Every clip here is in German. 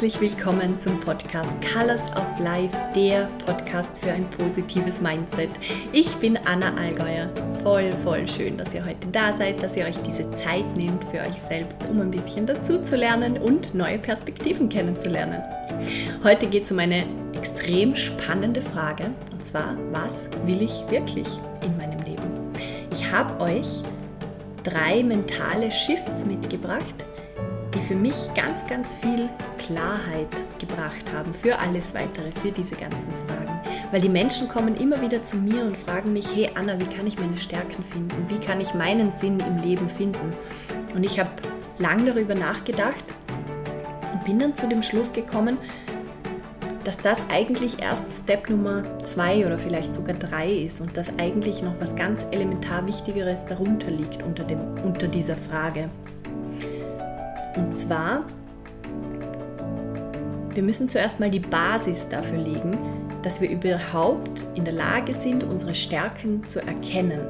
herzlich willkommen zum Podcast Colors of Life, der Podcast für ein positives Mindset. Ich bin Anna Allgäuer. Voll, voll schön, dass ihr heute da seid, dass ihr euch diese Zeit nehmt für euch selbst, um ein bisschen dazu zu lernen und neue Perspektiven kennenzulernen. Heute geht es um eine extrem spannende Frage und zwar, was will ich wirklich in meinem Leben? Ich habe euch drei mentale Shifts mitgebracht, die für mich ganz, ganz viel Klarheit gebracht haben für alles Weitere, für diese ganzen Fragen. Weil die Menschen kommen immer wieder zu mir und fragen mich, hey Anna, wie kann ich meine Stärken finden? Wie kann ich meinen Sinn im Leben finden? Und ich habe lang darüber nachgedacht und bin dann zu dem Schluss gekommen, dass das eigentlich erst Step Nummer zwei oder vielleicht sogar drei ist und dass eigentlich noch was ganz elementar Wichtigeres darunter liegt unter, dem, unter dieser Frage. Und zwar, wir müssen zuerst mal die Basis dafür legen, dass wir überhaupt in der Lage sind, unsere Stärken zu erkennen.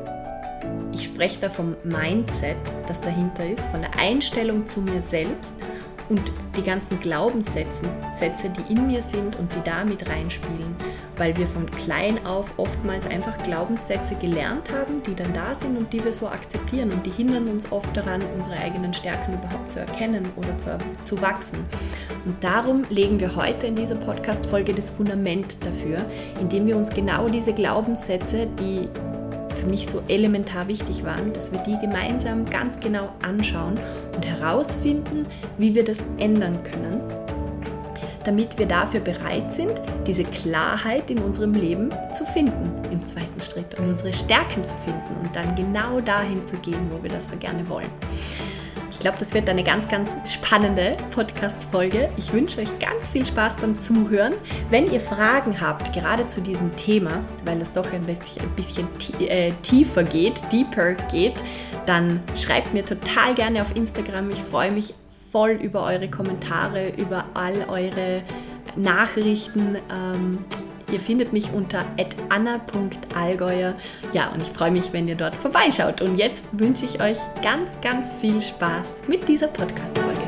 Ich spreche da vom Mindset, das dahinter ist, von der Einstellung zu mir selbst und die ganzen Glaubenssätze, Sätze, die in mir sind und die da mit reinspielen, weil wir von klein auf oftmals einfach Glaubenssätze gelernt haben, die dann da sind und die wir so akzeptieren und die hindern uns oft daran, unsere eigenen Stärken überhaupt zu erkennen oder zu, zu wachsen. Und darum legen wir heute in dieser Podcast-Folge das Fundament dafür, indem wir uns genau diese Glaubenssätze, die für mich so elementar wichtig waren, dass wir die gemeinsam ganz genau anschauen und herausfinden, wie wir das ändern können, damit wir dafür bereit sind, diese Klarheit in unserem Leben zu finden im zweiten Schritt und unsere Stärken zu finden und dann genau dahin zu gehen, wo wir das so gerne wollen. Ich glaube, das wird eine ganz, ganz spannende Podcast-Folge. Ich wünsche euch ganz viel Spaß beim Zuhören. Wenn ihr Fragen habt, gerade zu diesem Thema, weil es doch ein bisschen, ein bisschen äh, tiefer geht, deeper geht, dann schreibt mir total gerne auf Instagram. Ich freue mich voll über eure Kommentare, über all eure Nachrichten. Ähm, Ihr findet mich unter anna.allgäuer. Ja, und ich freue mich, wenn ihr dort vorbeischaut. Und jetzt wünsche ich euch ganz, ganz viel Spaß mit dieser Podcast-Folge.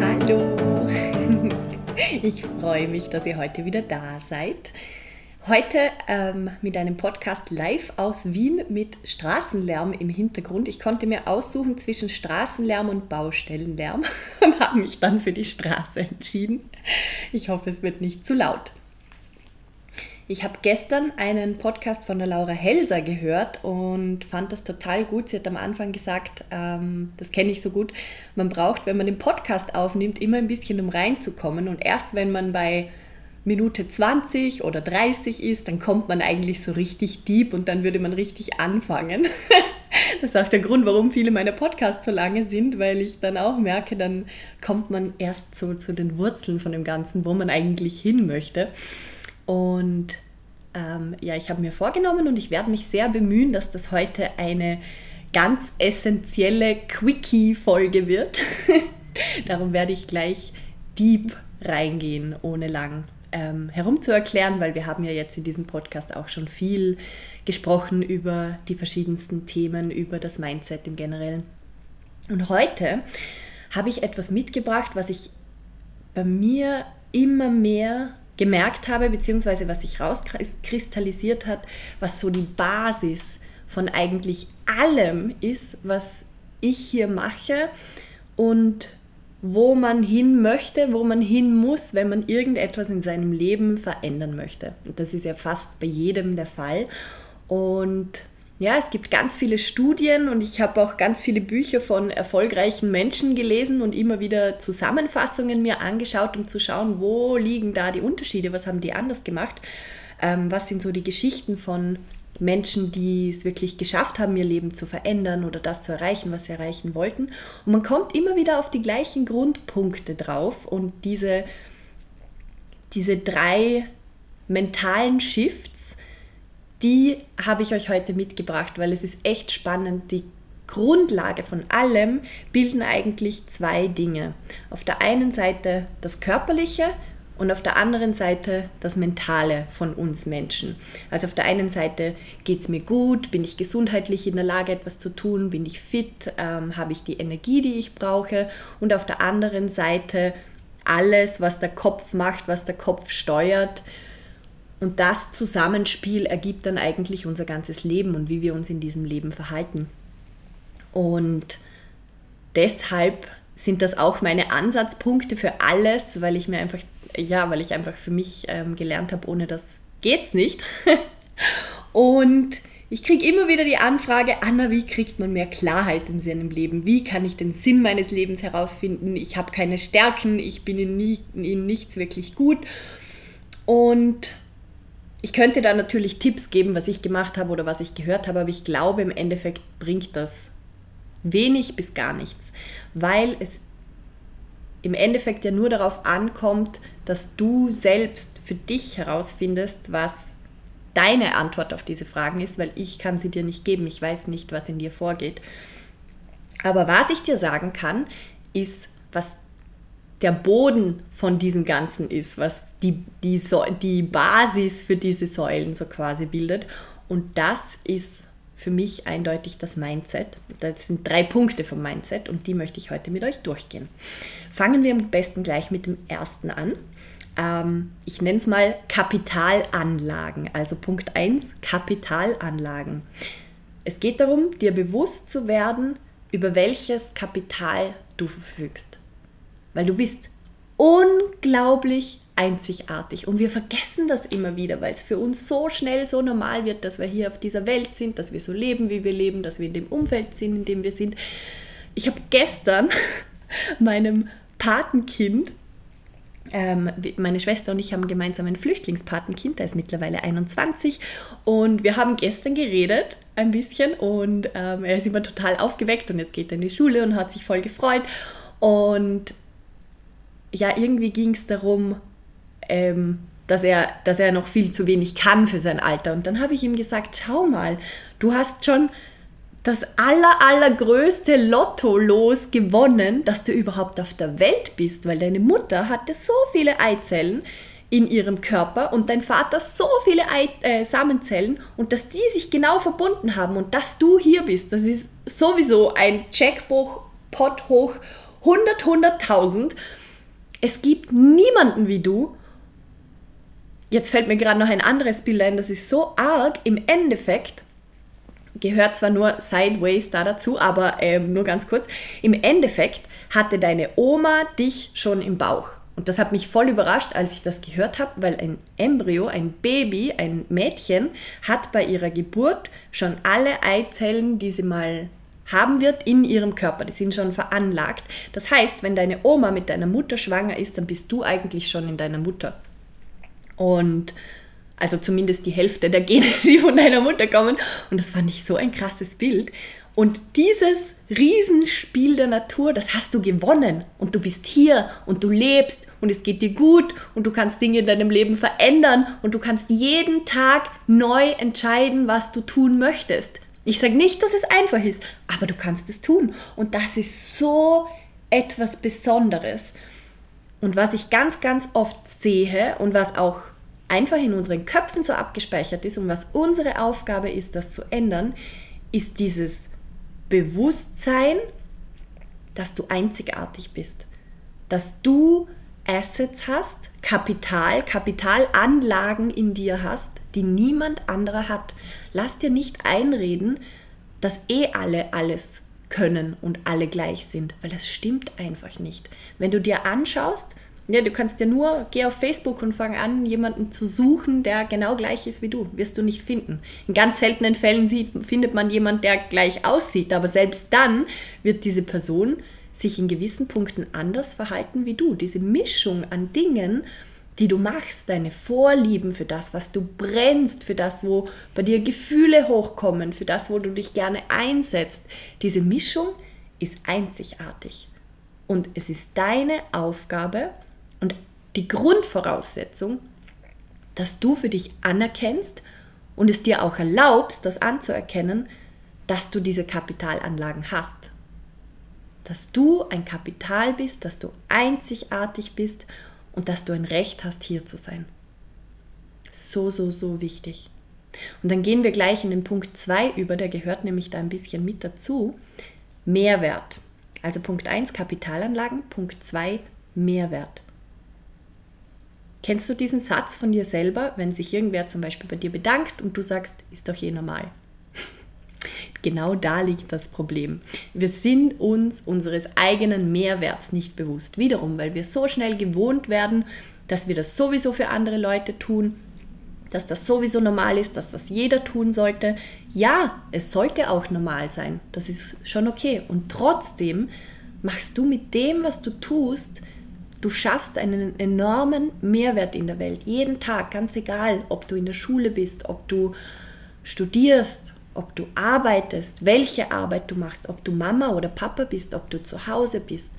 Hallo! Ich freue mich, dass ihr heute wieder da seid. Heute ähm, mit einem Podcast live aus Wien mit Straßenlärm im Hintergrund. Ich konnte mir aussuchen zwischen Straßenlärm und Baustellenlärm und habe mich dann für die Straße entschieden. Ich hoffe, es wird nicht zu laut. Ich habe gestern einen Podcast von der Laura Helser gehört und fand das total gut. Sie hat am Anfang gesagt, ähm, das kenne ich so gut, man braucht, wenn man den Podcast aufnimmt, immer ein bisschen um reinzukommen. Und erst wenn man bei Minute 20 oder 30 ist, dann kommt man eigentlich so richtig deep und dann würde man richtig anfangen. das ist auch der Grund, warum viele meiner Podcasts so lange sind, weil ich dann auch merke, dann kommt man erst so zu den Wurzeln von dem Ganzen, wo man eigentlich hin möchte. Und ähm, ja, ich habe mir vorgenommen und ich werde mich sehr bemühen, dass das heute eine ganz essentielle Quickie-Folge wird. Darum werde ich gleich deep reingehen, ohne lang ähm, herumzuerklären, weil wir haben ja jetzt in diesem Podcast auch schon viel gesprochen über die verschiedensten Themen, über das Mindset im Generellen. Und heute habe ich etwas mitgebracht, was ich bei mir immer mehr gemerkt habe, beziehungsweise was sich rauskristallisiert hat, was so die Basis von eigentlich allem ist, was ich hier mache und wo man hin möchte, wo man hin muss, wenn man irgendetwas in seinem Leben verändern möchte. Und das ist ja fast bei jedem der Fall. Und ja, es gibt ganz viele Studien und ich habe auch ganz viele Bücher von erfolgreichen Menschen gelesen und immer wieder Zusammenfassungen mir angeschaut, um zu schauen, wo liegen da die Unterschiede, was haben die anders gemacht, ähm, was sind so die Geschichten von Menschen, die es wirklich geschafft haben, ihr Leben zu verändern oder das zu erreichen, was sie erreichen wollten. Und man kommt immer wieder auf die gleichen Grundpunkte drauf und diese, diese drei mentalen Shifts, die habe ich euch heute mitgebracht, weil es ist echt spannend. Die Grundlage von allem bilden eigentlich zwei Dinge. Auf der einen Seite das Körperliche und auf der anderen Seite das Mentale von uns Menschen. Also auf der einen Seite geht es mir gut, bin ich gesundheitlich in der Lage, etwas zu tun, bin ich fit, ähm, habe ich die Energie, die ich brauche und auf der anderen Seite alles, was der Kopf macht, was der Kopf steuert. Und das Zusammenspiel ergibt dann eigentlich unser ganzes Leben und wie wir uns in diesem Leben verhalten. Und deshalb sind das auch meine Ansatzpunkte für alles, weil ich mir einfach, ja, weil ich einfach für mich ähm, gelernt habe, ohne das geht's nicht. und ich kriege immer wieder die Anfrage, Anna, wie kriegt man mehr Klarheit in seinem Leben? Wie kann ich den Sinn meines Lebens herausfinden? Ich habe keine Stärken, ich bin in, nie, in nichts wirklich gut. Und ich könnte da natürlich Tipps geben, was ich gemacht habe oder was ich gehört habe, aber ich glaube, im Endeffekt bringt das wenig bis gar nichts, weil es im Endeffekt ja nur darauf ankommt, dass du selbst für dich herausfindest, was deine Antwort auf diese Fragen ist, weil ich kann sie dir nicht geben. Ich weiß nicht, was in dir vorgeht. Aber was ich dir sagen kann, ist, was der Boden von diesem Ganzen ist, was die, die, so die Basis für diese Säulen so quasi bildet. Und das ist für mich eindeutig das Mindset. Das sind drei Punkte vom Mindset und die möchte ich heute mit euch durchgehen. Fangen wir am besten gleich mit dem ersten an. Ähm, ich nenne es mal Kapitalanlagen. Also Punkt 1, Kapitalanlagen. Es geht darum, dir bewusst zu werden, über welches Kapital du verfügst. Weil du bist unglaublich einzigartig. Und wir vergessen das immer wieder, weil es für uns so schnell so normal wird, dass wir hier auf dieser Welt sind, dass wir so leben, wie wir leben, dass wir in dem Umfeld sind, in dem wir sind. Ich habe gestern meinem Patenkind, ähm, meine Schwester und ich haben gemeinsam ein Flüchtlingspatenkind, der ist mittlerweile 21 und wir haben gestern geredet ein bisschen und ähm, er ist immer total aufgeweckt und jetzt geht er in die Schule und hat sich voll gefreut und ja, irgendwie ging es darum, ähm, dass, er, dass er noch viel zu wenig kann für sein Alter. Und dann habe ich ihm gesagt, schau mal, du hast schon das aller, allergrößte Lotto-Los gewonnen, dass du überhaupt auf der Welt bist, weil deine Mutter hatte so viele Eizellen in ihrem Körper und dein Vater so viele Ei, äh, Samenzellen und dass die sich genau verbunden haben und dass du hier bist, das ist sowieso ein Checkbuch, Pot hoch 100, 100.000. Es gibt niemanden wie du Jetzt fällt mir gerade noch ein anderes Bild ein, das ist so arg. Im Endeffekt gehört zwar nur Sideways da dazu, aber ähm, nur ganz kurz. Im Endeffekt hatte deine Oma dich schon im Bauch. Und das hat mich voll überrascht, als ich das gehört habe, weil ein Embryo, ein Baby, ein Mädchen hat bei ihrer Geburt schon alle Eizellen, die sie mal haben wird, in ihrem Körper. Die sind schon veranlagt. Das heißt, wenn deine Oma mit deiner Mutter schwanger ist, dann bist du eigentlich schon in deiner Mutter. Und also zumindest die Hälfte der Gene, die von deiner Mutter kommen. Und das fand ich so ein krasses Bild. Und dieses Riesenspiel der Natur, das hast du gewonnen. Und du bist hier und du lebst und es geht dir gut und du kannst Dinge in deinem Leben verändern und du kannst jeden Tag neu entscheiden, was du tun möchtest. Ich sage nicht, dass es einfach ist, aber du kannst es tun. Und das ist so etwas Besonderes. Und was ich ganz, ganz oft sehe und was auch einfach in unseren Köpfen so abgespeichert ist und was unsere Aufgabe ist, das zu ändern, ist dieses Bewusstsein, dass du einzigartig bist, dass du Assets hast, Kapital, Kapitalanlagen in dir hast, die niemand anderer hat. Lass dir nicht einreden, dass eh alle alles können und alle gleich sind, weil das stimmt einfach nicht. Wenn du dir anschaust, ja, du kannst ja nur, geh auf Facebook und fang an, jemanden zu suchen, der genau gleich ist wie du. Wirst du nicht finden. In ganz seltenen Fällen sieht, findet man jemanden, der gleich aussieht, aber selbst dann wird diese Person sich in gewissen Punkten anders verhalten wie du. Diese Mischung an Dingen, die du machst, deine Vorlieben für das, was du brennst, für das, wo bei dir Gefühle hochkommen, für das, wo du dich gerne einsetzt. Diese Mischung ist einzigartig. Und es ist deine Aufgabe und die Grundvoraussetzung, dass du für dich anerkennst und es dir auch erlaubst, das anzuerkennen, dass du diese Kapitalanlagen hast. Dass du ein Kapital bist, dass du einzigartig bist und dass du ein Recht hast, hier zu sein. So, so, so wichtig. Und dann gehen wir gleich in den Punkt 2 über, der gehört nämlich da ein bisschen mit dazu. Mehrwert. Also Punkt 1 Kapitalanlagen, Punkt 2 Mehrwert. Kennst du diesen Satz von dir selber, wenn sich irgendwer zum Beispiel bei dir bedankt und du sagst, ist doch je normal? Genau da liegt das Problem. Wir sind uns unseres eigenen Mehrwerts nicht bewusst. Wiederum, weil wir so schnell gewohnt werden, dass wir das sowieso für andere Leute tun, dass das sowieso normal ist, dass das jeder tun sollte. Ja, es sollte auch normal sein. Das ist schon okay. Und trotzdem machst du mit dem, was du tust, du schaffst einen enormen Mehrwert in der Welt. Jeden Tag, ganz egal, ob du in der Schule bist, ob du studierst, ob du arbeitest, welche Arbeit du machst, ob du Mama oder Papa bist, ob du zu Hause bist,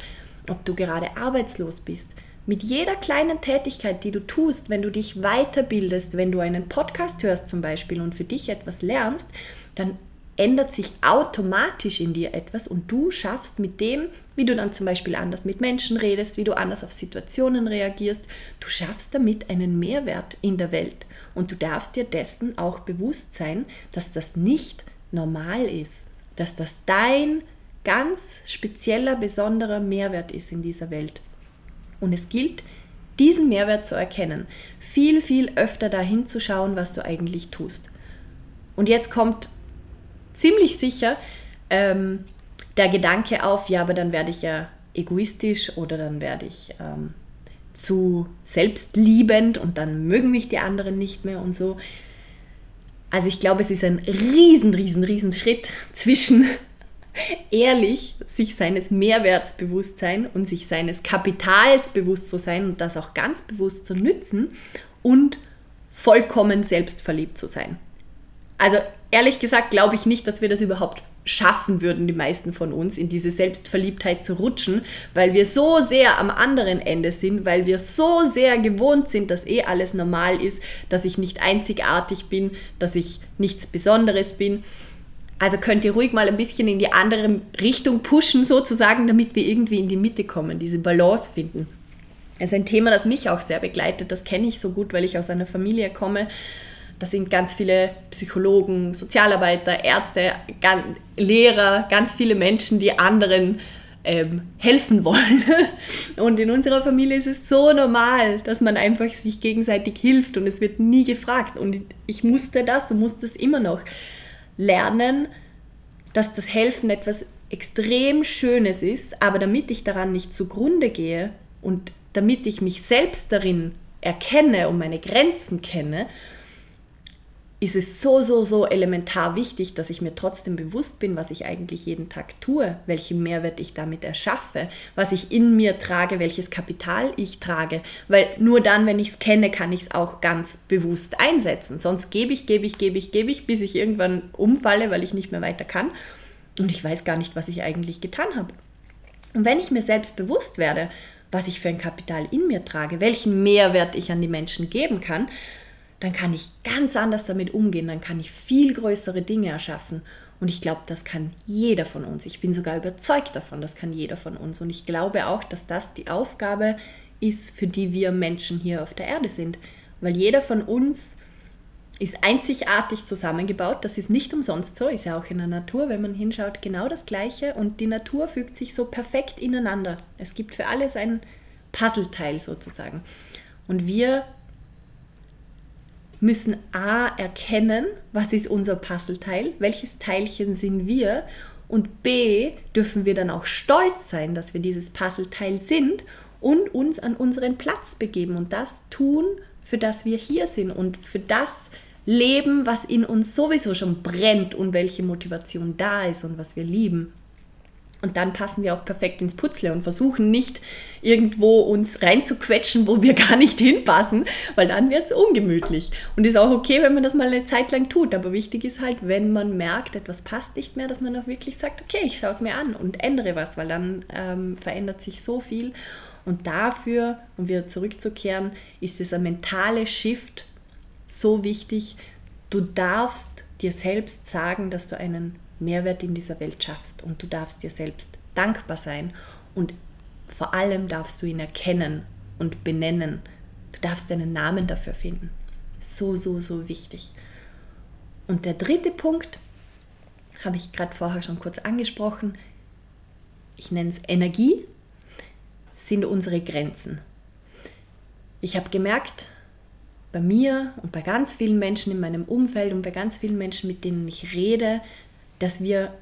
ob du gerade arbeitslos bist. Mit jeder kleinen Tätigkeit, die du tust, wenn du dich weiterbildest, wenn du einen Podcast hörst zum Beispiel und für dich etwas lernst, dann ändert sich automatisch in dir etwas und du schaffst mit dem, wie du dann zum Beispiel anders mit Menschen redest, wie du anders auf Situationen reagierst, du schaffst damit einen Mehrwert in der Welt. Und du darfst dir dessen auch bewusst sein, dass das nicht normal ist, dass das dein ganz spezieller, besonderer Mehrwert ist in dieser Welt. Und es gilt, diesen Mehrwert zu erkennen, viel, viel öfter dahin zu schauen, was du eigentlich tust. Und jetzt kommt ziemlich sicher ähm, der Gedanke auf, ja, aber dann werde ich ja egoistisch oder dann werde ich ähm, zu selbstliebend und dann mögen mich die anderen nicht mehr und so. Also ich glaube, es ist ein riesen, riesen, riesen Schritt zwischen ehrlich sich seines Mehrwerts bewusst sein und sich seines Kapitals bewusst zu sein und das auch ganz bewusst zu nützen und vollkommen selbstverliebt zu sein. Also ehrlich gesagt glaube ich nicht, dass wir das überhaupt schaffen würden, die meisten von uns, in diese Selbstverliebtheit zu rutschen, weil wir so sehr am anderen Ende sind, weil wir so sehr gewohnt sind, dass eh alles normal ist, dass ich nicht einzigartig bin, dass ich nichts Besonderes bin. Also könnt ihr ruhig mal ein bisschen in die andere Richtung pushen, sozusagen, damit wir irgendwie in die Mitte kommen, diese Balance finden. Das ist ein Thema, das mich auch sehr begleitet. Das kenne ich so gut, weil ich aus einer Familie komme. Da sind ganz viele Psychologen, Sozialarbeiter, Ärzte, Lehrer, ganz viele Menschen, die anderen ähm, helfen wollen. Und in unserer Familie ist es so normal, dass man einfach sich gegenseitig hilft und es wird nie gefragt. Und ich musste das und muss das immer noch lernen, dass das Helfen etwas extrem Schönes ist, aber damit ich daran nicht zugrunde gehe und damit ich mich selbst darin erkenne und meine Grenzen kenne, ist es so, so, so elementar wichtig, dass ich mir trotzdem bewusst bin, was ich eigentlich jeden Tag tue, welchen Mehrwert ich damit erschaffe, was ich in mir trage, welches Kapital ich trage. Weil nur dann, wenn ich es kenne, kann ich es auch ganz bewusst einsetzen. Sonst gebe ich, gebe ich, gebe ich, gebe ich, bis ich irgendwann umfalle, weil ich nicht mehr weiter kann. Und ich weiß gar nicht, was ich eigentlich getan habe. Und wenn ich mir selbst bewusst werde, was ich für ein Kapital in mir trage, welchen Mehrwert ich an die Menschen geben kann, dann kann ich ganz anders damit umgehen, dann kann ich viel größere Dinge erschaffen. Und ich glaube, das kann jeder von uns. Ich bin sogar überzeugt davon, das kann jeder von uns. Und ich glaube auch, dass das die Aufgabe ist, für die wir Menschen hier auf der Erde sind. Weil jeder von uns ist einzigartig zusammengebaut. Das ist nicht umsonst so, ist ja auch in der Natur, wenn man hinschaut, genau das Gleiche. Und die Natur fügt sich so perfekt ineinander. Es gibt für alles ein Puzzleteil sozusagen. Und wir müssen A erkennen, was ist unser Puzzleteil, welches Teilchen sind wir und B dürfen wir dann auch stolz sein, dass wir dieses Puzzleteil sind und uns an unseren Platz begeben und das tun, für das wir hier sind und für das leben, was in uns sowieso schon brennt und welche Motivation da ist und was wir lieben. Und dann passen wir auch perfekt ins Putzle und versuchen nicht irgendwo uns reinzuquetschen, wo wir gar nicht hinpassen, weil dann wird es ungemütlich. Und ist auch okay, wenn man das mal eine Zeit lang tut. Aber wichtig ist halt, wenn man merkt, etwas passt nicht mehr, dass man auch wirklich sagt, okay, ich schaue es mir an und ändere was, weil dann ähm, verändert sich so viel. Und dafür, um wieder zurückzukehren, ist dieser mentale Shift so wichtig. Du darfst dir selbst sagen, dass du einen Mehrwert in dieser Welt schaffst und du darfst dir selbst dankbar sein und vor allem darfst du ihn erkennen und benennen. Du darfst einen Namen dafür finden. So, so, so wichtig. Und der dritte Punkt, habe ich gerade vorher schon kurz angesprochen, ich nenne es Energie, sind unsere Grenzen. Ich habe gemerkt, bei mir und bei ganz vielen Menschen in meinem Umfeld und bei ganz vielen Menschen, mit denen ich rede, dass wir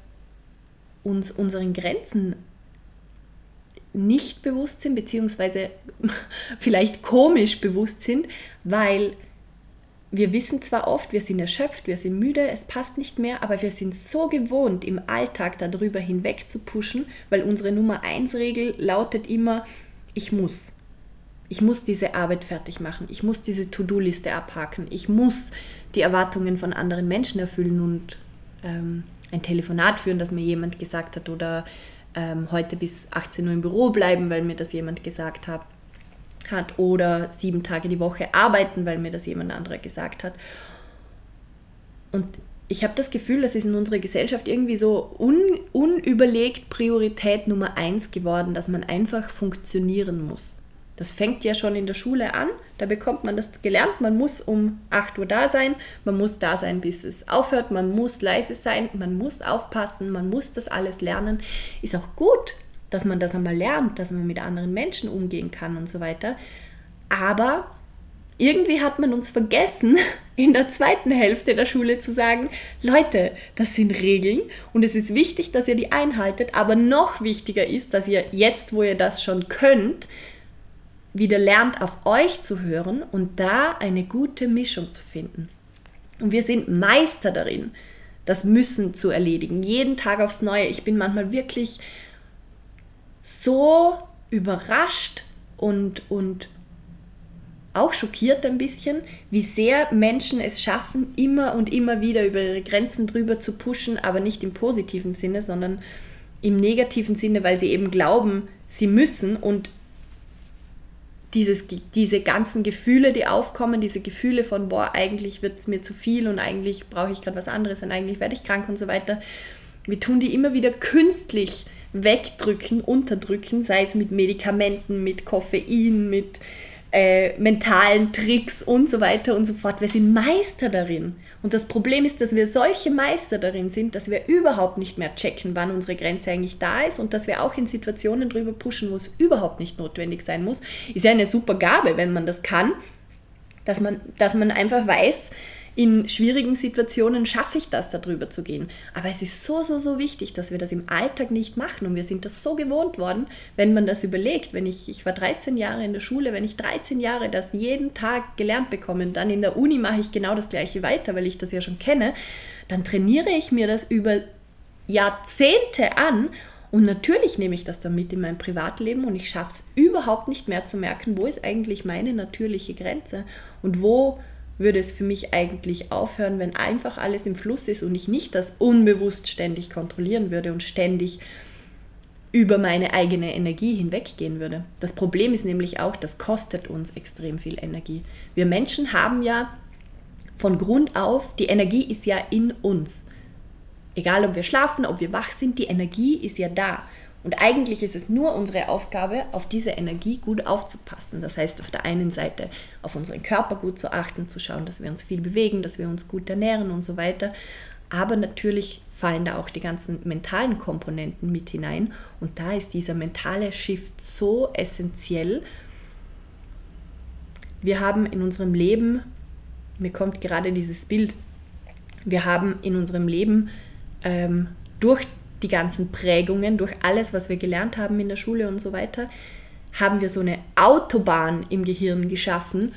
uns unseren Grenzen nicht bewusst sind, beziehungsweise vielleicht komisch bewusst sind, weil wir wissen zwar oft, wir sind erschöpft, wir sind müde, es passt nicht mehr, aber wir sind so gewohnt, im Alltag darüber hinweg zu pushen, weil unsere Nummer 1 Regel lautet immer, ich muss. Ich muss diese Arbeit fertig machen, ich muss diese To-Do-Liste abhaken, ich muss die Erwartungen von anderen Menschen erfüllen und ähm, ein Telefonat führen, das mir jemand gesagt hat oder ähm, heute bis 18 Uhr im Büro bleiben, weil mir das jemand gesagt hat hat oder sieben Tage die Woche arbeiten, weil mir das jemand anderer gesagt hat. Und ich habe das Gefühl, das ist in unserer Gesellschaft irgendwie so un, unüberlegt Priorität Nummer eins geworden, dass man einfach funktionieren muss. Das fängt ja schon in der Schule an, da bekommt man das gelernt, man muss um 8 Uhr da sein, man muss da sein, bis es aufhört, man muss leise sein, man muss aufpassen, man muss das alles lernen. Ist auch gut, dass man das einmal lernt, dass man mit anderen Menschen umgehen kann und so weiter. Aber irgendwie hat man uns vergessen, in der zweiten Hälfte der Schule zu sagen, Leute, das sind Regeln und es ist wichtig, dass ihr die einhaltet, aber noch wichtiger ist, dass ihr jetzt, wo ihr das schon könnt, wieder lernt, auf euch zu hören und da eine gute Mischung zu finden. Und wir sind Meister darin, das Müssen zu erledigen, jeden Tag aufs Neue. Ich bin manchmal wirklich so überrascht und, und auch schockiert ein bisschen, wie sehr Menschen es schaffen, immer und immer wieder über ihre Grenzen drüber zu pushen, aber nicht im positiven Sinne, sondern im negativen Sinne, weil sie eben glauben, sie müssen und dieses, diese ganzen Gefühle, die aufkommen, diese Gefühle von, boah, eigentlich wird es mir zu viel und eigentlich brauche ich gerade was anderes und eigentlich werde ich krank und so weiter, wir tun die immer wieder künstlich wegdrücken, unterdrücken, sei es mit Medikamenten, mit Koffein, mit äh, mentalen Tricks und so weiter und so fort. Wir sind Meister darin. Und das Problem ist, dass wir solche Meister darin sind, dass wir überhaupt nicht mehr checken, wann unsere Grenze eigentlich da ist und dass wir auch in Situationen drüber pushen, wo es überhaupt nicht notwendig sein muss. Ist ja eine super Gabe, wenn man das kann, dass man, dass man einfach weiß, in schwierigen Situationen schaffe ich das, darüber zu gehen. Aber es ist so, so, so wichtig, dass wir das im Alltag nicht machen. Und wir sind das so gewohnt worden, wenn man das überlegt. Wenn ich, ich war 13 Jahre in der Schule, wenn ich 13 Jahre das jeden Tag gelernt bekomme, dann in der Uni mache ich genau das Gleiche weiter, weil ich das ja schon kenne, dann trainiere ich mir das über Jahrzehnte an und natürlich nehme ich das dann mit in mein Privatleben und ich schaffe es überhaupt nicht mehr zu merken, wo ist eigentlich meine natürliche Grenze und wo würde es für mich eigentlich aufhören, wenn einfach alles im Fluss ist und ich nicht das unbewusst ständig kontrollieren würde und ständig über meine eigene Energie hinweggehen würde. Das Problem ist nämlich auch, das kostet uns extrem viel Energie. Wir Menschen haben ja von Grund auf, die Energie ist ja in uns. Egal ob wir schlafen, ob wir wach sind, die Energie ist ja da. Und eigentlich ist es nur unsere Aufgabe, auf diese Energie gut aufzupassen. Das heißt, auf der einen Seite auf unseren Körper gut zu achten, zu schauen, dass wir uns viel bewegen, dass wir uns gut ernähren und so weiter. Aber natürlich fallen da auch die ganzen mentalen Komponenten mit hinein. Und da ist dieser mentale Shift so essentiell. Wir haben in unserem Leben, mir kommt gerade dieses Bild, wir haben in unserem Leben ähm, durch die ganzen Prägungen, durch alles, was wir gelernt haben in der Schule und so weiter, haben wir so eine Autobahn im Gehirn geschaffen,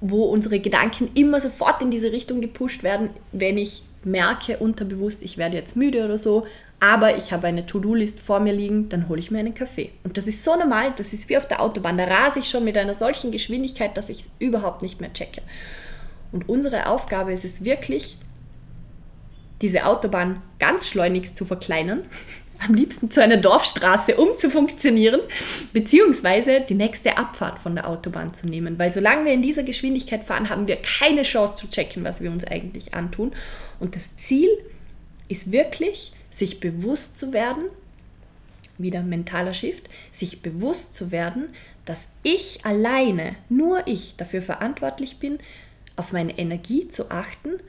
wo unsere Gedanken immer sofort in diese Richtung gepusht werden, wenn ich merke unterbewusst, ich werde jetzt müde oder so, aber ich habe eine To-Do-List vor mir liegen, dann hole ich mir einen Kaffee. Und das ist so normal, das ist wie auf der Autobahn. Da rase ich schon mit einer solchen Geschwindigkeit, dass ich es überhaupt nicht mehr checke. Und unsere Aufgabe ist es wirklich, diese Autobahn ganz schleunigst zu verkleinern, am liebsten zu einer Dorfstraße, um zu funktionieren, beziehungsweise die nächste Abfahrt von der Autobahn zu nehmen. Weil solange wir in dieser Geschwindigkeit fahren, haben wir keine Chance zu checken, was wir uns eigentlich antun. Und das Ziel ist wirklich, sich bewusst zu werden, wieder mentaler Shift, sich bewusst zu werden, dass ich alleine, nur ich dafür verantwortlich bin, auf meine Energie zu achten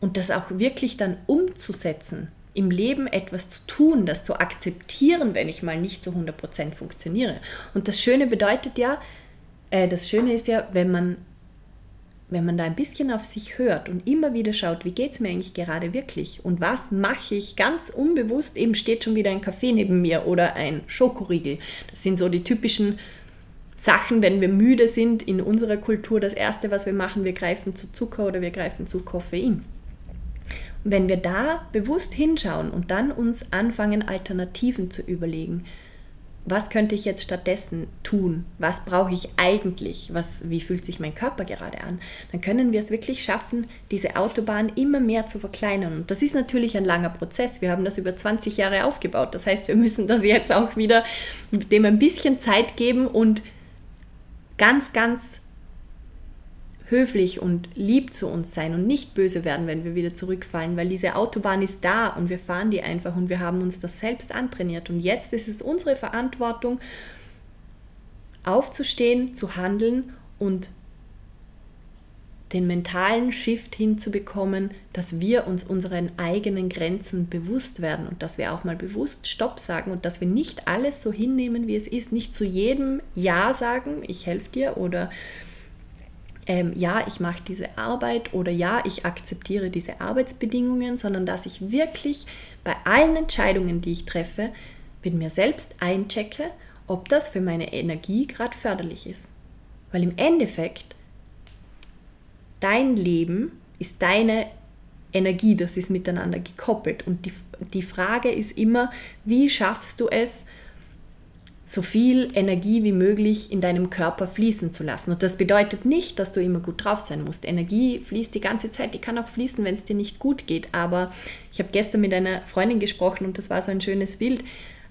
und das auch wirklich dann umzusetzen, im Leben etwas zu tun, das zu akzeptieren, wenn ich mal nicht zu 100% funktioniere. Und das Schöne bedeutet ja, äh, das Schöne ist ja, wenn man wenn man da ein bisschen auf sich hört und immer wieder schaut, wie geht es mir eigentlich gerade wirklich und was mache ich ganz unbewusst, eben steht schon wieder ein Kaffee neben mir oder ein Schokoriegel. Das sind so die typischen Sachen, wenn wir müde sind in unserer Kultur. Das Erste, was wir machen, wir greifen zu Zucker oder wir greifen zu Koffein. Wenn wir da bewusst hinschauen und dann uns anfangen, Alternativen zu überlegen, was könnte ich jetzt stattdessen tun? Was brauche ich eigentlich? Was, wie fühlt sich mein Körper gerade an? Dann können wir es wirklich schaffen, diese Autobahn immer mehr zu verkleinern. Und das ist natürlich ein langer Prozess. Wir haben das über 20 Jahre aufgebaut. Das heißt, wir müssen das jetzt auch wieder dem ein bisschen Zeit geben und ganz, ganz höflich und lieb zu uns sein und nicht böse werden, wenn wir wieder zurückfallen, weil diese Autobahn ist da und wir fahren die einfach und wir haben uns das selbst antrainiert. Und jetzt ist es unsere Verantwortung, aufzustehen, zu handeln und den mentalen Shift hinzubekommen, dass wir uns unseren eigenen Grenzen bewusst werden und dass wir auch mal bewusst Stopp sagen und dass wir nicht alles so hinnehmen, wie es ist, nicht zu jedem Ja sagen, ich helfe dir oder ähm, ja, ich mache diese Arbeit oder ja, ich akzeptiere diese Arbeitsbedingungen, sondern dass ich wirklich bei allen Entscheidungen, die ich treffe, mit mir selbst einchecke, ob das für meine Energie gerade förderlich ist. Weil im Endeffekt, dein Leben ist deine Energie, das ist miteinander gekoppelt. Und die, die Frage ist immer, wie schaffst du es, so viel Energie wie möglich in deinem Körper fließen zu lassen. Und das bedeutet nicht, dass du immer gut drauf sein musst. Energie fließt die ganze Zeit, die kann auch fließen, wenn es dir nicht gut geht. Aber ich habe gestern mit einer Freundin gesprochen und das war so ein schönes Bild.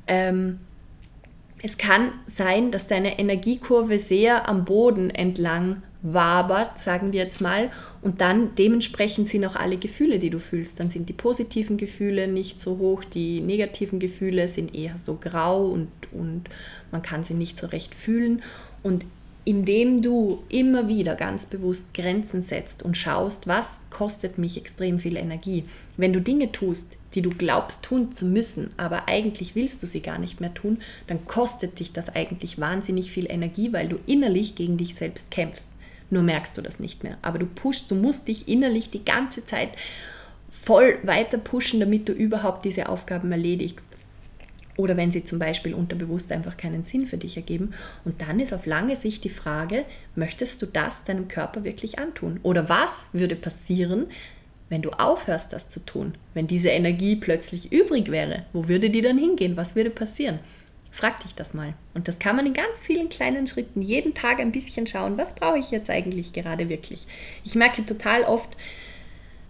Ähm, es kann sein, dass deine Energiekurve sehr am Boden entlang wabert, sagen wir jetzt mal, und dann dementsprechend sind auch alle Gefühle, die du fühlst. Dann sind die positiven Gefühle nicht so hoch, die negativen Gefühle sind eher so grau und, und man kann sie nicht so recht fühlen. Und indem du immer wieder ganz bewusst Grenzen setzt und schaust, was kostet mich extrem viel Energie. Wenn du Dinge tust, die du glaubst tun zu müssen, aber eigentlich willst du sie gar nicht mehr tun, dann kostet dich das eigentlich wahnsinnig viel Energie, weil du innerlich gegen dich selbst kämpfst. Nur merkst du das nicht mehr. Aber du pushst, du musst dich innerlich die ganze Zeit voll weiter pushen, damit du überhaupt diese Aufgaben erledigst. Oder wenn sie zum Beispiel unterbewusst einfach keinen Sinn für dich ergeben. Und dann ist auf lange Sicht die Frage, möchtest du das deinem Körper wirklich antun? Oder was würde passieren, wenn du aufhörst, das zu tun? Wenn diese Energie plötzlich übrig wäre, wo würde die dann hingehen? Was würde passieren? Frag dich das mal. Und das kann man in ganz vielen kleinen Schritten jeden Tag ein bisschen schauen, was brauche ich jetzt eigentlich gerade wirklich. Ich merke total oft,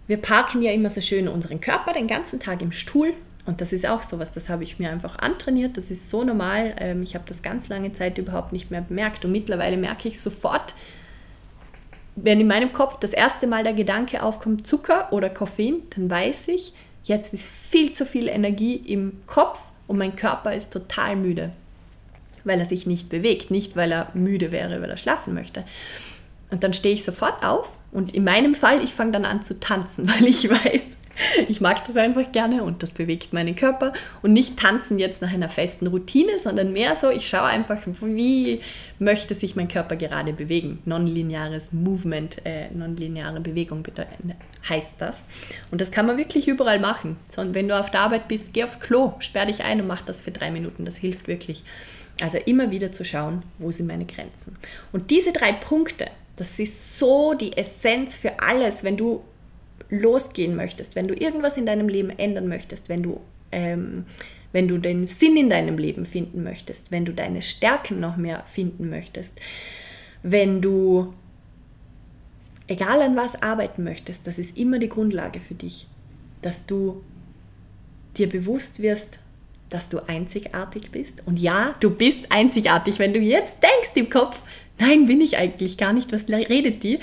wir parken ja immer so schön unseren Körper den ganzen Tag im Stuhl. Und das ist auch sowas, das habe ich mir einfach antrainiert. Das ist so normal. Ähm, ich habe das ganz lange Zeit überhaupt nicht mehr bemerkt. Und mittlerweile merke ich sofort, wenn in meinem Kopf das erste Mal der Gedanke aufkommt, Zucker oder Koffein, dann weiß ich, jetzt ist viel zu viel Energie im Kopf und mein Körper ist total müde, weil er sich nicht bewegt, nicht weil er müde wäre, weil er schlafen möchte. Und dann stehe ich sofort auf und in meinem Fall, ich fange dann an zu tanzen, weil ich weiß, ich mag das einfach gerne und das bewegt meinen Körper und nicht tanzen jetzt nach einer festen Routine, sondern mehr so, ich schaue einfach, wie möchte sich mein Körper gerade bewegen. Nonlineares Movement, äh, nonlineare Bewegung heißt das. Und das kann man wirklich überall machen. So, wenn du auf der Arbeit bist, geh aufs Klo, sperr dich ein und mach das für drei Minuten. Das hilft wirklich. Also immer wieder zu schauen, wo sind meine Grenzen. Und diese drei Punkte, das ist so die Essenz für alles, wenn du losgehen möchtest, wenn du irgendwas in deinem Leben ändern möchtest, wenn du, ähm, wenn du den Sinn in deinem Leben finden möchtest, wenn du deine Stärken noch mehr finden möchtest, wenn du egal an was arbeiten möchtest, das ist immer die Grundlage für dich, dass du dir bewusst wirst, dass du einzigartig bist. Und ja, du bist einzigartig. Wenn du jetzt denkst im Kopf, nein, bin ich eigentlich gar nicht, was redet die?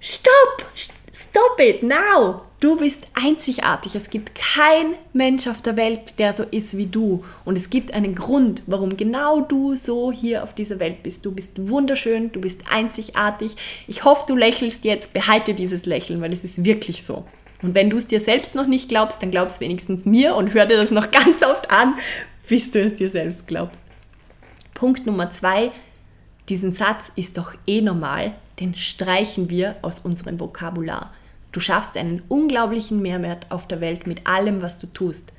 Stopp! Stop it now! Du bist einzigartig. Es gibt kein Mensch auf der Welt, der so ist wie du. Und es gibt einen Grund, warum genau du so hier auf dieser Welt bist. Du bist wunderschön, du bist einzigartig. Ich hoffe, du lächelst jetzt. Behalte dieses Lächeln, weil es ist wirklich so. Und wenn du es dir selbst noch nicht glaubst, dann glaubst wenigstens mir und hör dir das noch ganz oft an, bis du es dir selbst glaubst. Punkt Nummer zwei, diesen Satz ist doch eh normal, den streichen wir aus unserem Vokabular. Du schaffst einen unglaublichen Mehrwert auf der Welt mit allem, was du tust.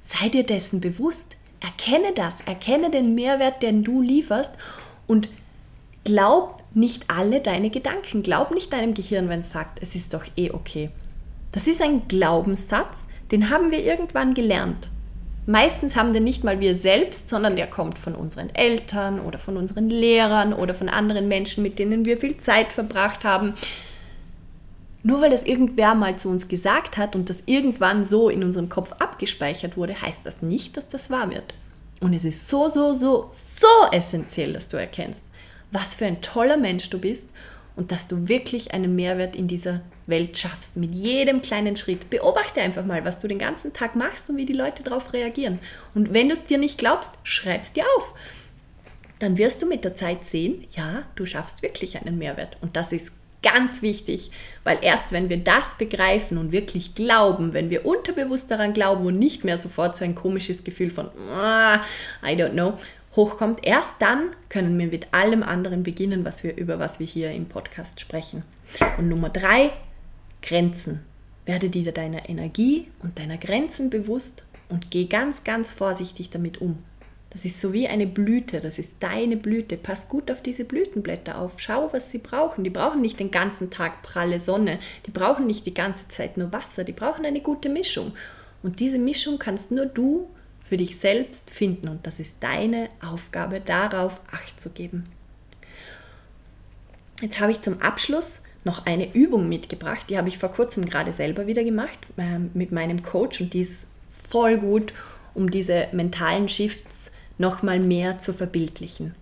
Sei dir dessen bewusst. Erkenne das. Erkenne den Mehrwert, den du lieferst und glaub nicht alle deine Gedanken. Glaub nicht deinem Gehirn, wenn es sagt, es ist doch eh okay. Das ist ein Glaubenssatz, den haben wir irgendwann gelernt. Meistens haben den nicht mal wir selbst, sondern der kommt von unseren Eltern oder von unseren Lehrern oder von anderen Menschen, mit denen wir viel Zeit verbracht haben. Nur weil das irgendwer mal zu uns gesagt hat und das irgendwann so in unserem Kopf abgespeichert wurde, heißt das nicht, dass das wahr wird. Und es ist so, so, so, so essentiell, dass du erkennst, was für ein toller Mensch du bist und dass du wirklich einen Mehrwert in dieser Welt schaffst. Mit jedem kleinen Schritt. Beobachte einfach mal, was du den ganzen Tag machst und wie die Leute darauf reagieren. Und wenn du es dir nicht glaubst, schreib es dir auf. Dann wirst du mit der Zeit sehen, ja, du schaffst wirklich einen Mehrwert. Und das ist ganz wichtig, weil erst wenn wir das begreifen und wirklich glauben, wenn wir unterbewusst daran glauben und nicht mehr sofort so ein komisches Gefühl von, ah, I don't know, hochkommt, erst dann können wir mit allem anderen beginnen, was wir, über was wir hier im Podcast sprechen. Und Nummer drei, Grenzen. Werde dir deiner Energie und deiner Grenzen bewusst und geh ganz, ganz vorsichtig damit um. Das ist so wie eine Blüte, das ist deine Blüte. Pass gut auf diese Blütenblätter auf. Schau, was sie brauchen. Die brauchen nicht den ganzen Tag pralle Sonne. Die brauchen nicht die ganze Zeit nur Wasser. Die brauchen eine gute Mischung. Und diese Mischung kannst nur du für dich selbst finden. Und das ist deine Aufgabe, darauf Acht zu geben. Jetzt habe ich zum Abschluss noch eine Übung mitgebracht. Die habe ich vor kurzem gerade selber wieder gemacht äh, mit meinem Coach und die ist voll gut, um diese mentalen Shifts nochmal mehr zu verbildlichen.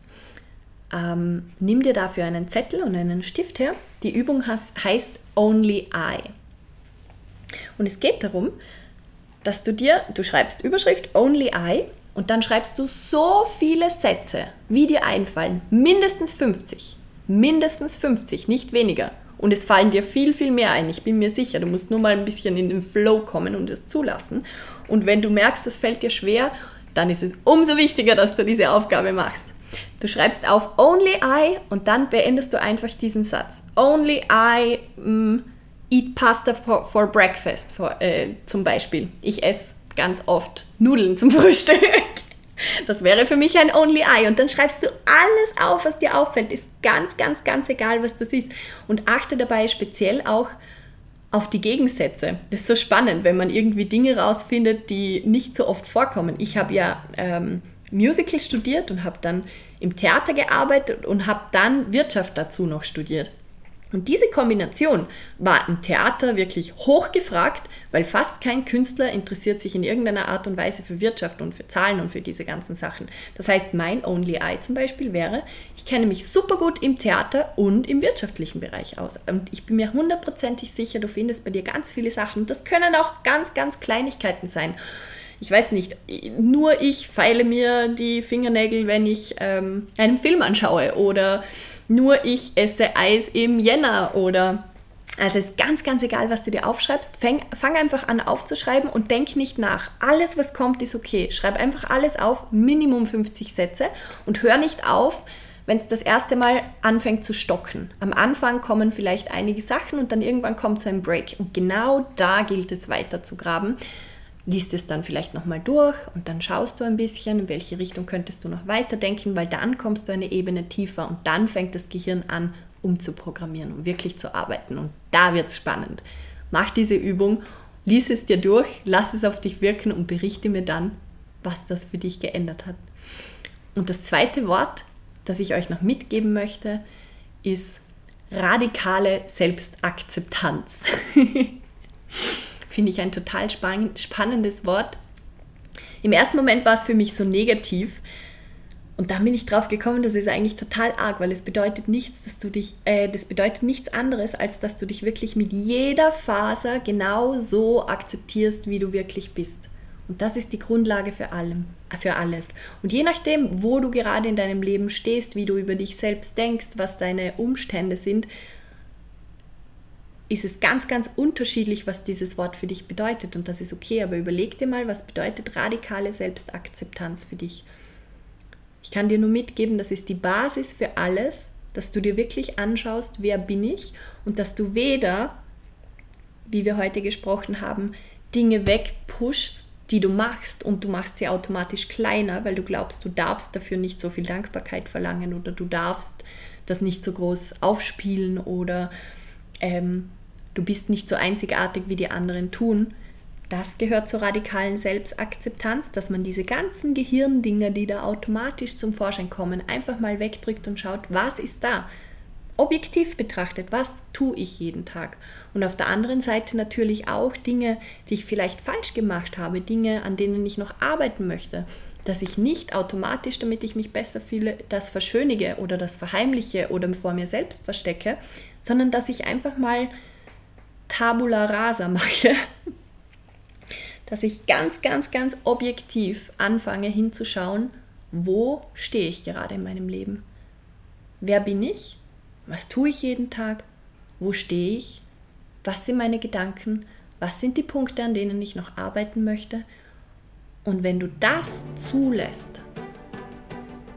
Ähm, nimm dir dafür einen Zettel und einen Stift her. Die Übung heißt Only I. Und es geht darum, dass du dir, du schreibst Überschrift Only I und dann schreibst du so viele Sätze, wie dir einfallen, mindestens 50. Mindestens 50, nicht weniger. Und es fallen dir viel, viel mehr ein. Ich bin mir sicher, du musst nur mal ein bisschen in den Flow kommen und es zulassen. Und wenn du merkst, das fällt dir schwer dann ist es umso wichtiger, dass du diese Aufgabe machst. Du schreibst auf Only I und dann beendest du einfach diesen Satz. Only I mm, eat pasta for, for breakfast, for, äh, zum Beispiel. Ich esse ganz oft Nudeln zum Frühstück. Das wäre für mich ein Only I. Und dann schreibst du alles auf, was dir auffällt. Ist ganz, ganz, ganz egal, was das ist. Und achte dabei speziell auch auf die Gegensätze. Das ist so spannend, wenn man irgendwie Dinge rausfindet, die nicht so oft vorkommen. Ich habe ja ähm, Musical studiert und habe dann im Theater gearbeitet und habe dann Wirtschaft dazu noch studiert. Und diese Kombination war im Theater wirklich hochgefragt, weil fast kein Künstler interessiert sich in irgendeiner Art und Weise für Wirtschaft und für Zahlen und für diese ganzen Sachen. Das heißt, mein Only I zum Beispiel wäre, ich kenne mich super gut im Theater und im wirtschaftlichen Bereich aus. Und ich bin mir hundertprozentig sicher, du findest bei dir ganz viele Sachen. Das können auch ganz, ganz Kleinigkeiten sein ich weiß nicht, nur ich feile mir die Fingernägel, wenn ich ähm, einen Film anschaue oder nur ich esse Eis im Jänner oder also ist ganz, ganz egal, was du dir aufschreibst. Fang, fang, einfach an aufzuschreiben und denk nicht nach. Alles, was kommt, ist okay. Schreib einfach alles auf, Minimum 50 Sätze und hör nicht auf, wenn es das erste Mal anfängt zu stocken. Am Anfang kommen vielleicht einige Sachen und dann irgendwann kommt so ein Break. Und genau da gilt es weiter zu graben liest es dann vielleicht nochmal durch und dann schaust du ein bisschen, in welche Richtung könntest du noch weiterdenken, weil dann kommst du eine Ebene tiefer und dann fängt das Gehirn an, umzuprogrammieren, um wirklich zu arbeiten. Und da wird es spannend. Mach diese Übung, lies es dir durch, lass es auf dich wirken und berichte mir dann, was das für dich geändert hat. Und das zweite Wort, das ich euch noch mitgeben möchte, ist radikale Selbstakzeptanz. Finde ich ein total spannendes Wort. Im ersten Moment war es für mich so negativ, Und dann bin ich drauf gekommen, das ist eigentlich total arg, weil es bedeutet nichts, dass du dich, äh, das bedeutet nichts anderes, als dass du dich wirklich mit jeder Faser genau so akzeptierst, wie du wirklich bist. Und das ist die Grundlage für allem, für alles. Und je nachdem, wo du gerade in deinem Leben stehst, wie du über dich selbst denkst, was deine Umstände sind, ist es ganz, ganz unterschiedlich, was dieses Wort für dich bedeutet. Und das ist okay, aber überleg dir mal, was bedeutet radikale Selbstakzeptanz für dich. Ich kann dir nur mitgeben, das ist die Basis für alles, dass du dir wirklich anschaust, wer bin ich und dass du weder, wie wir heute gesprochen haben, Dinge wegpushst, die du machst und du machst sie automatisch kleiner, weil du glaubst, du darfst dafür nicht so viel Dankbarkeit verlangen oder du darfst das nicht so groß aufspielen oder ähm, du bist nicht so einzigartig, wie die anderen tun, das gehört zur radikalen Selbstakzeptanz, dass man diese ganzen Gehirndinger, die da automatisch zum Vorschein kommen, einfach mal wegdrückt und schaut, was ist da? Objektiv betrachtet, was tue ich jeden Tag? Und auf der anderen Seite natürlich auch Dinge, die ich vielleicht falsch gemacht habe, Dinge, an denen ich noch arbeiten möchte. Dass ich nicht automatisch, damit ich mich besser fühle, das verschönige oder das verheimliche oder vor mir selbst verstecke, sondern dass ich einfach mal Tabula rasa mache dass ich ganz, ganz, ganz objektiv anfange hinzuschauen, wo stehe ich gerade in meinem Leben? Wer bin ich? Was tue ich jeden Tag? Wo stehe ich? Was sind meine Gedanken? Was sind die Punkte, an denen ich noch arbeiten möchte? Und wenn du das zulässt,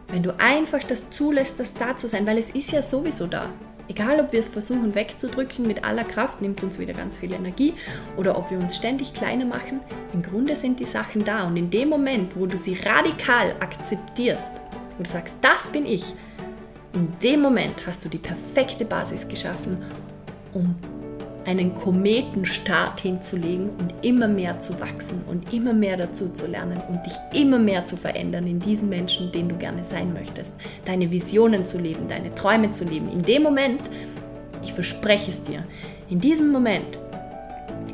wenn du einfach das zulässt, das da zu sein, weil es ist ja sowieso da. Egal, ob wir es versuchen wegzudrücken mit aller Kraft, nimmt uns wieder ganz viel Energie, oder ob wir uns ständig kleiner machen, im Grunde sind die Sachen da. Und in dem Moment, wo du sie radikal akzeptierst, wo du sagst, das bin ich, in dem Moment hast du die perfekte Basis geschaffen, um einen Kometenstart hinzulegen und immer mehr zu wachsen und immer mehr dazu zu lernen und dich immer mehr zu verändern in diesen Menschen, den du gerne sein möchtest. Deine Visionen zu leben, deine Träume zu leben. In dem Moment, ich verspreche es dir, in diesem Moment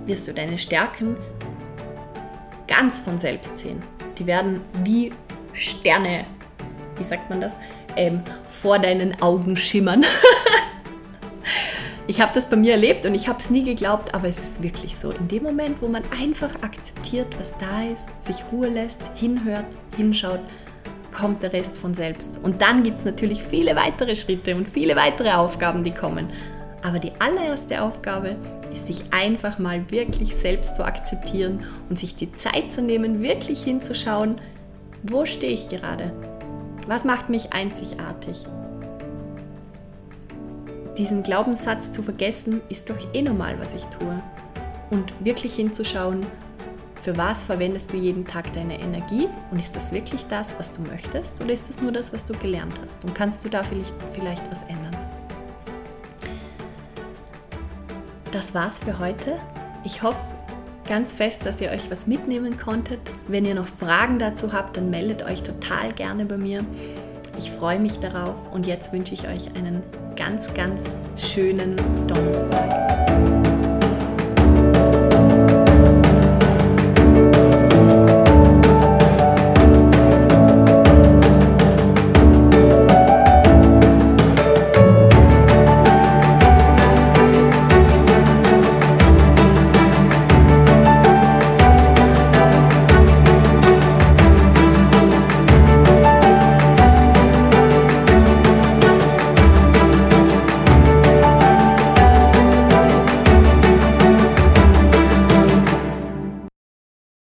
wirst du deine Stärken ganz von selbst sehen. Die werden wie Sterne, wie sagt man das, ähm, vor deinen Augen schimmern. Ich habe das bei mir erlebt und ich habe es nie geglaubt, aber es ist wirklich so. In dem Moment, wo man einfach akzeptiert, was da ist, sich Ruhe lässt, hinhört, hinschaut, kommt der Rest von selbst. Und dann gibt es natürlich viele weitere Schritte und viele weitere Aufgaben, die kommen. Aber die allererste Aufgabe ist, sich einfach mal wirklich selbst zu akzeptieren und sich die Zeit zu nehmen, wirklich hinzuschauen, wo stehe ich gerade? Was macht mich einzigartig? Diesen Glaubenssatz zu vergessen, ist doch eh normal, was ich tue. Und wirklich hinzuschauen, für was verwendest du jeden Tag deine Energie und ist das wirklich das, was du möchtest oder ist das nur das, was du gelernt hast? Und kannst du da vielleicht, vielleicht was ändern? Das war's für heute. Ich hoffe ganz fest, dass ihr euch was mitnehmen konntet. Wenn ihr noch Fragen dazu habt, dann meldet euch total gerne bei mir. Ich freue mich darauf und jetzt wünsche ich euch einen ganz, ganz schönen Donnerstag.